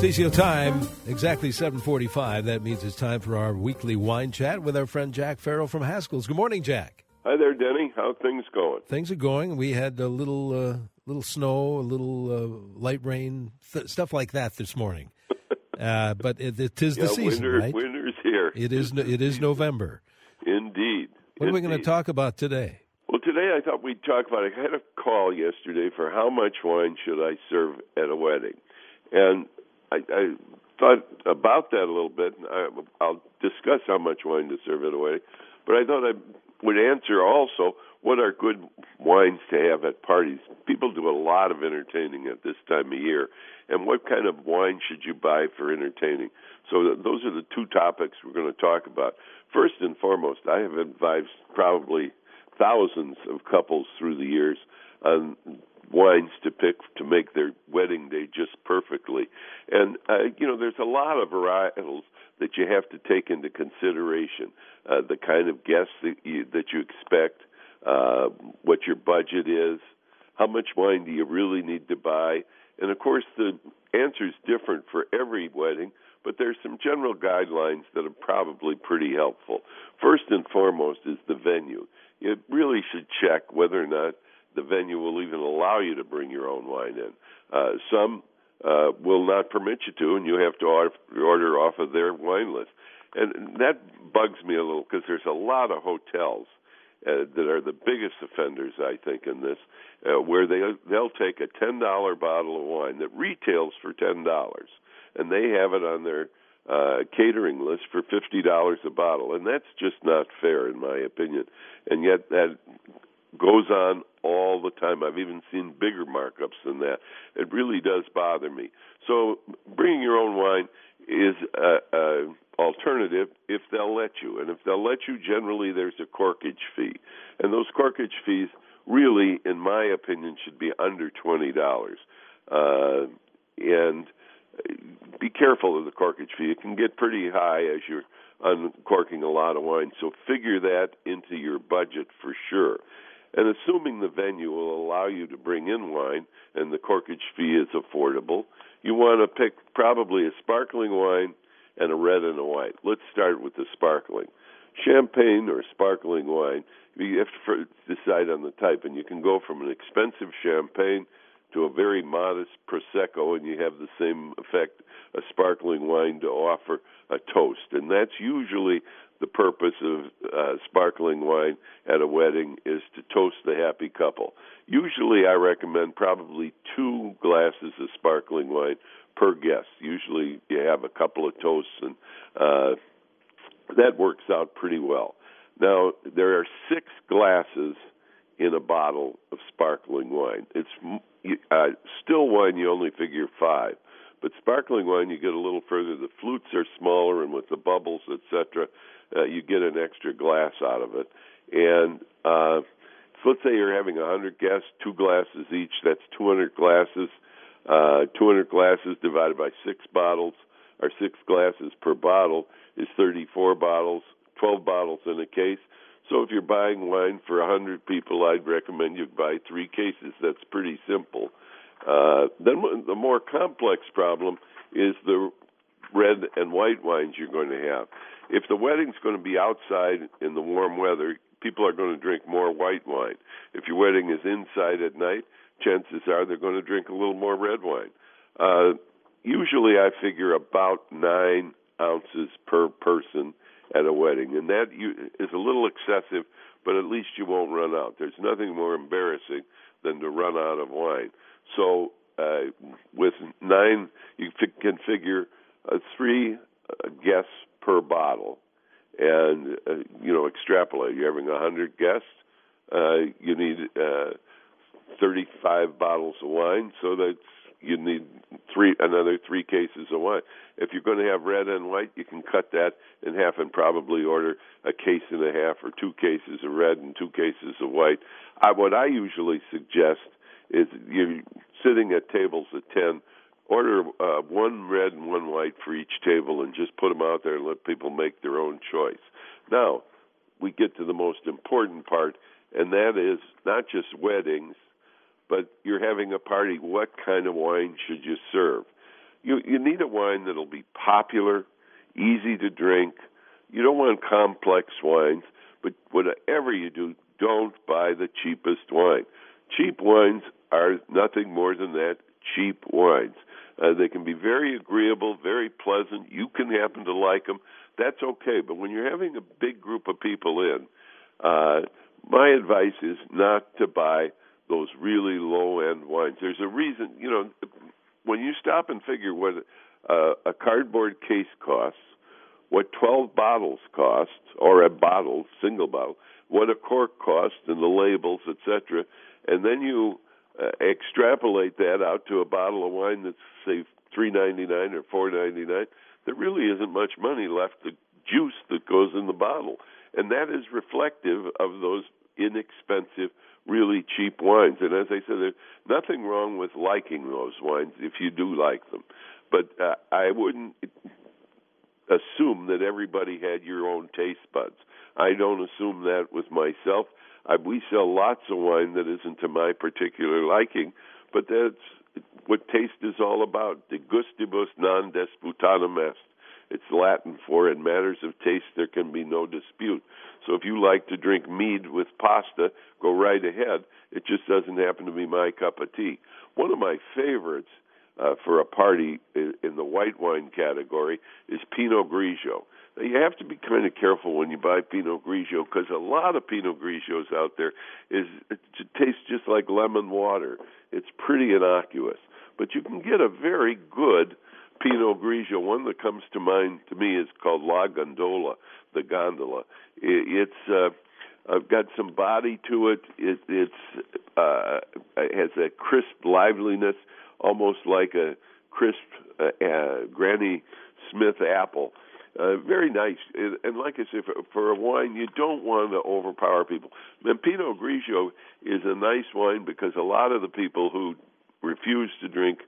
CCO time, exactly 745. That means it's time for our weekly wine chat with our friend Jack Farrell from Haskell's. Good morning, Jack. Hi there, Denny. How things going? Things are going. We had a little uh, little snow, a little uh, light rain, th- stuff like that this morning. Uh, but it, it is yeah, the season, winter, right? Winter's here. It is. no- It is November. Indeed. What are we going to talk about today? Well, today I thought we'd talk about. I had a call yesterday for how much wine should I serve at a wedding, and I, I thought about that a little bit. And I, I'll discuss how much wine to serve at a wedding, but I thought I would answer also what are good wines to have at parties. People do a lot of entertaining at this time of year, and what kind of wine should you buy for entertaining? So th- those are the two topics we're going to talk about. First and foremost, I have advised probably thousands of couples through the years on wines to pick to make their wedding day just perfectly. And uh, you know, there's a lot of varietals that you have to take into consideration. Uh, the kind of guests that you, that you expect, uh, what your budget is, how much wine do you really need to buy, and of course the answer is different for every wedding. But there's some general guidelines that are probably pretty helpful. First and foremost is the venue. You really should check whether or not the venue will even allow you to bring your own wine in. Uh, some uh, will not permit you to, and you have to order, off of their wine list. And that bugs me a little because there's a lot of hotels uh, that are the biggest offenders, I think, in this, uh, where they they'll take a ten dollar bottle of wine that retails for ten dollars, and they have it on their uh, catering list for fifty dollars a bottle, and that's just not fair, in my opinion. And yet that goes on all the time. I've even seen bigger markups than that. It really does bother me. So bringing your own wine is a, a alternative if they'll let you, and if they'll let you, generally there's a corkage fee, and those corkage fees really, in my opinion, should be under twenty dollars. Uh, and be careful of the corkage fee. It can get pretty high as you're uncorking a lot of wine. So figure that into your budget for sure. And assuming the venue will allow you to bring in wine and the corkage fee is affordable, you want to pick probably a sparkling wine and a red and a white. Let's start with the sparkling. Champagne or sparkling wine, you have to decide on the type, and you can go from an expensive champagne to a very modest prosecco, and you have the same effect a sparkling wine to offer a toast, and that's usually the purpose of uh, sparkling wine at a wedding is to toast the happy couple. Usually, I recommend probably two glasses of sparkling wine per guest. Usually, you have a couple of toasts, and uh, that works out pretty well. Now, there are six glasses in a bottle of sparkling wine. It's uh, still wine, you only figure five. But sparkling wine, you get a little further. The flutes are smaller, and with the bubbles, etc., uh, you get an extra glass out of it. And uh, so let's say you're having 100 guests, two glasses each. That's 200 glasses. Uh, 200 glasses divided by six bottles, or six glasses per bottle, is 34 bottles. 12 bottles in a case. So if you're buying wine for 100 people, I'd recommend you buy three cases. That's pretty simple. Uh, then the more complex problem is the red and white wines you're going to have. If the wedding's going to be outside in the warm weather, people are going to drink more white wine. If your wedding is inside at night, chances are they're going to drink a little more red wine. Uh, usually, I figure about nine ounces per person at a wedding, and that is a little excessive, but at least you won't run out. There's nothing more embarrassing than to run out of wine. So uh, with nine, you can figure uh, three uh, guests per bottle, and uh, you know extrapolate. You're having a hundred guests, uh, you need uh, 35 bottles of wine, so that's you need three another three cases of wine. If you're going to have red and white, you can cut that in half and probably order a case and a half or two cases of red and two cases of white. I, what I usually suggest is you're sitting at tables of ten. Order uh, one red and one white for each table, and just put them out there and let people make their own choice. Now, we get to the most important part, and that is not just weddings, but you're having a party. What kind of wine should you serve? you you need a wine that'll be popular, easy to drink. You don't want complex wines, but whatever you do, don't buy the cheapest wine. Cheap wines are nothing more than that cheap wines. Uh, they can be very agreeable, very pleasant. You can happen to like them. That's okay. But when you're having a big group of people in, uh, my advice is not to buy those really low end wines. There's a reason, you know, when you stop and figure what uh, a cardboard case costs, what 12 bottles cost, or a bottle, single bottle, what a cork costs, and the labels, etc., and then you uh, extrapolate that out to a bottle of wine that's say three ninety nine or four ninety nine, there really isn't much money left. The juice that goes in the bottle, and that is reflective of those inexpensive, really cheap wines. And as I said, there's nothing wrong with liking those wines if you do like them, but uh, I wouldn't assume that everybody had your own taste buds. I don't assume that with myself. I, we sell lots of wine that isn't to my particular liking, but that's what taste is all about. De gustibus non disputatum est. It's Latin for in matters of taste there can be no dispute. So if you like to drink mead with pasta, go right ahead. It just doesn't happen to be my cup of tea. One of my favorites uh, for a party in the white wine category is Pinot Grigio you have to be kind of careful when you buy Pinot Grigio because a lot of Pinot Grigios out there is it tastes just like lemon water. It's pretty innocuous, but you can get a very good Pinot Grigio. One that comes to mind to me is called La Gondola, the gondola. It's uh, I've got some body to it. it it's uh, has a crisp liveliness, almost like a crisp uh, uh, Granny Smith apple uh, very nice, and, and like I said, for, for a wine, you don't want to overpower people. And Pinot Grigio is a nice wine because a lot of the people who refuse to drink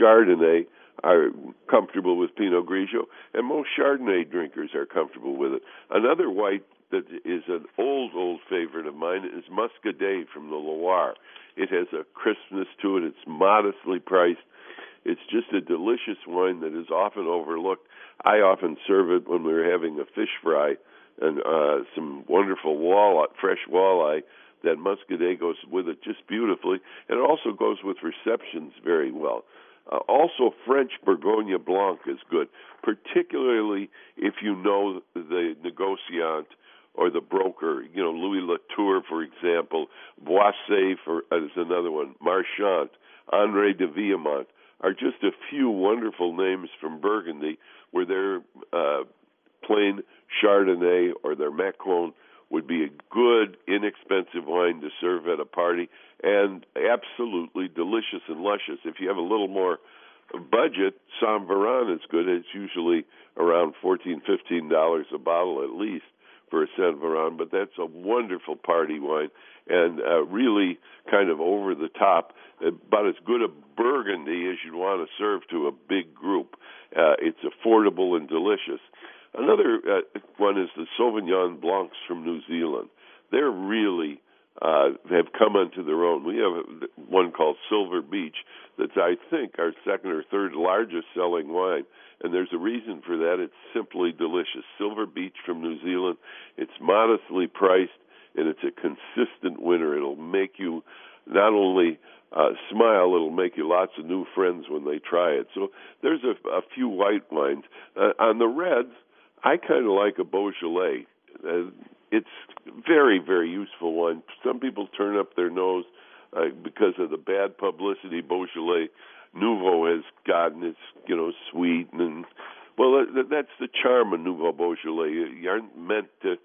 Chardonnay are comfortable with Pinot Grigio, and most Chardonnay drinkers are comfortable with it. Another white that is an old, old favorite of mine is Muscadet from the Loire. It has a crispness to it. It's modestly priced. It's just a delicious wine that is often overlooked. I often serve it when we're having a fish fry and uh, some wonderful walleye, fresh walleye. That muscadet goes with it just beautifully, and it also goes with receptions very well. Uh, also, French Bourgogne Blanc is good, particularly if you know the negociant or the broker. You know, Louis Latour, for example, Boisset for uh, is another one. Marchant, Andre de Villemont are just a few wonderful names from Burgundy where their uh, plain Chardonnay or their Mâcon would be a good, inexpensive wine to serve at a party and absolutely delicious and luscious. If you have a little more budget, Saint Véran is good. It's usually around fourteen, fifteen dollars a bottle at least for a Saint Véran, but that's a wonderful party wine and uh, really kind of over the top, about as good a Burgundy as you'd want to serve to a big group. Uh, it's affordable and delicious. Another uh, one is the Sauvignon Blancs from New Zealand. They're really uh, have come onto their own. We have one called Silver Beach that's, I think, our second or third largest selling wine. And there's a reason for that. It's simply delicious. Silver Beach from New Zealand. It's modestly priced and it's a consistent winner. It'll make you not only uh, smile, it'll make you lots of new friends when they try it. So there's a, a few white wines. Uh, on the reds, I kind of like a Beaujolais. Uh, it's very, very useful wine. Some people turn up their nose uh, because of the bad publicity Beaujolais Nouveau has gotten. It's you know sweet and well, that's the charm of Nouveau Beaujolais. You aren't meant to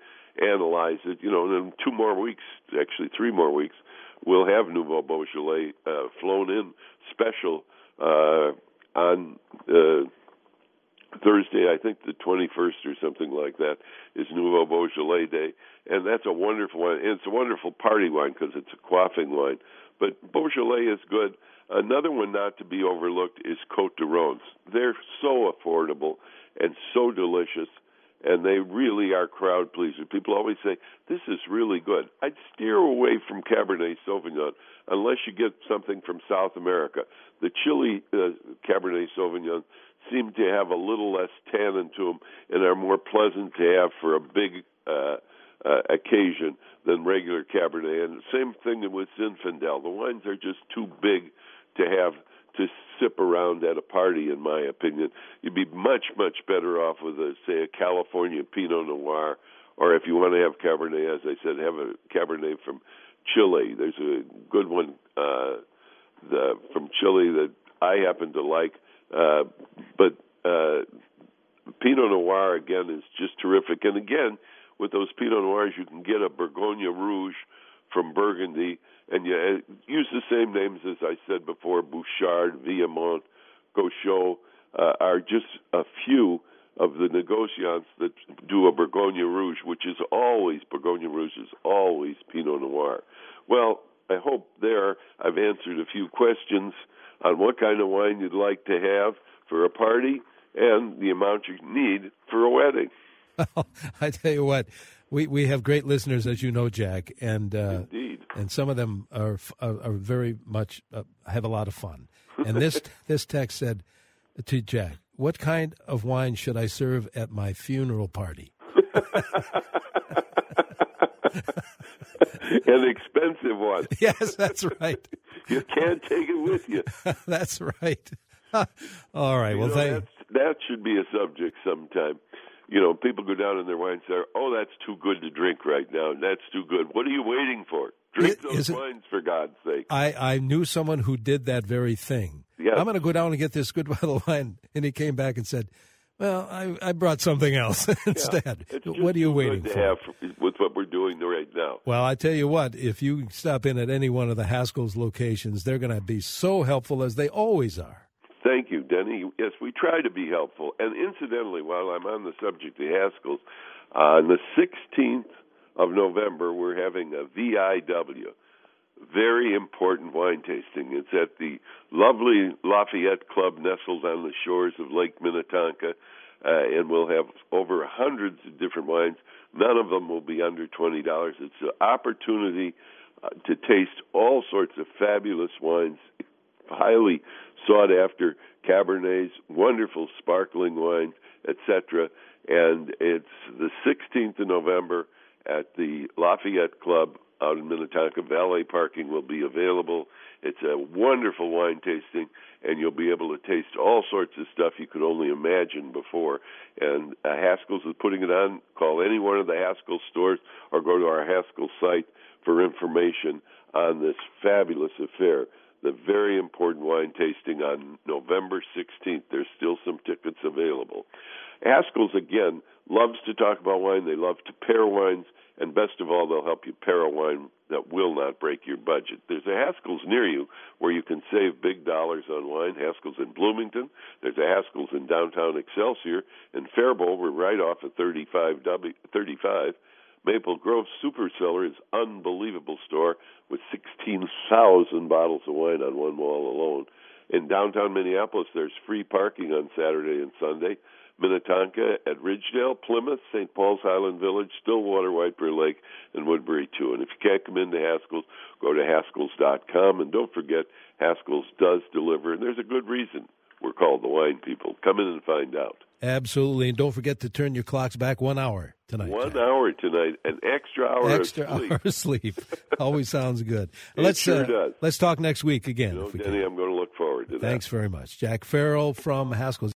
analyze it. You know, in two more weeks, actually three more weeks, we'll have Nouveau Beaujolais uh, flown in special uh, on uh, Thursday. I think the 21st or something like that is Nouveau Beaujolais Day, and that's a wonderful wine. And it's a wonderful party wine because it's a quaffing wine. But Beaujolais is good. Another one not to be overlooked is Côtes du Rhône. They're so affordable and so delicious and they really are crowd pleasers. People always say this is really good. I'd steer away from Cabernet Sauvignon unless you get something from South America. The Chile uh, Cabernet Sauvignon seem to have a little less tannin to them and are more pleasant to have for a big uh, uh, occasion than regular Cabernet. And same thing with Zinfandel. The wines are just too big to have to sip around at a party, in my opinion. You'd be much, much better off with, a, say, a California Pinot Noir, or if you want to have Cabernet, as I said, have a Cabernet from Chile. There's a good one uh, the, from Chile that I happen to like, uh, but uh, Pinot Noir again is just terrific. And again, with those Pinot Noirs, you can get a Bourgogne Rouge from Burgundy, and you uh, use the same names as I said before. Bouchard, Viamont, Gauchot uh, are just a few of the negociants that do a Bourgogne Rouge, which is always Bourgogne Rouge is always Pinot Noir. Well, I hope there I've answered a few questions on what kind of wine you'd like to have for a party and the amount you need for a wedding. Well, I tell you what, we, we have great listeners, as you know, Jack, and uh, Indeed. and some of them are are, are very much uh, have a lot of fun. And this this text said to Jack, "What kind of wine should I serve at my funeral party?" An expensive one. yes, that's right. You can't take it with you. that's right. All right. You Well, know, thank. that should be a subject sometime. You know, people go down in their wine cellar. Oh, that's too good to drink right now. That's too good. What are you waiting for? Drink It- those it- wines for God's sake. I, I knew someone who did that very thing. Yes. I'm going to go down and get this good bottle of wine. And he came back and said, Well, I, I brought something else instead. Just What are you waiting good for? have for, with what we're doing right now. Well, I tell you what, if you stop in at any one of the Haskell's locations, they're going to be so helpful as they always are. Thank you, Denny. Yes, we try to be helpful. And incidentally, while I'm on the subject of Haskell's, on the 16th of November, we're having a VIW, very important wine tasting. It's at the lovely Lafayette Club nestled on the shores of Lake Minnetonka, uh, and we'll have over hundreds of different wines. None of them will be under $20. It's an opportunity uh, to taste all sorts of fabulous wines, highly sought after Cabernets, wonderful sparkling wines, etc. And it's the 16th of November at the Lafayette Club out in Minnetonka. Valet parking will be available. It's a wonderful wine tasting, and you'll be able to taste all sorts of stuff you could only imagine before. And uh, Haskell's is putting it on. Call any one of the Haskell stores or go to our Haskell site for information on this fabulous affair the very important wine tasting on November 16th. There's still some tickets available. Haskell's, again, loves to talk about wine. They love to pair wines, and best of all, they'll help you pair a wine that will not break your budget. There's a Haskell's near you where you can save big dollars on wine. Haskell's in Bloomington. There's a Haskell's in downtown Excelsior. In Faribault, we're right off of 35, w, 35. Maple Grove Super Cellar is unbelievable store with 16,000 bottles of wine on one wall alone. In downtown Minneapolis, there's free parking on Saturday and Sunday. Minnetonka at Ridgedale, Plymouth, St. Paul's Highland Village, Stillwater, White Bear Lake, and Woodbury too. And if you can't come into Haskell's, go to Haskells.com. And don't forget, Haskell's does deliver, and there's a good reason we're called the wine people. Come in and find out. Absolutely. And don't forget to turn your clocks back one hour tonight. One Jack. hour tonight, an extra hour Extra of sleep. hour of sleep. Always sounds good. It let's sure uh, does. let's talk next week again. You know, we Denny, can. I'm going to look forward to that. Thanks very much. Jack Farrell from Haskell's.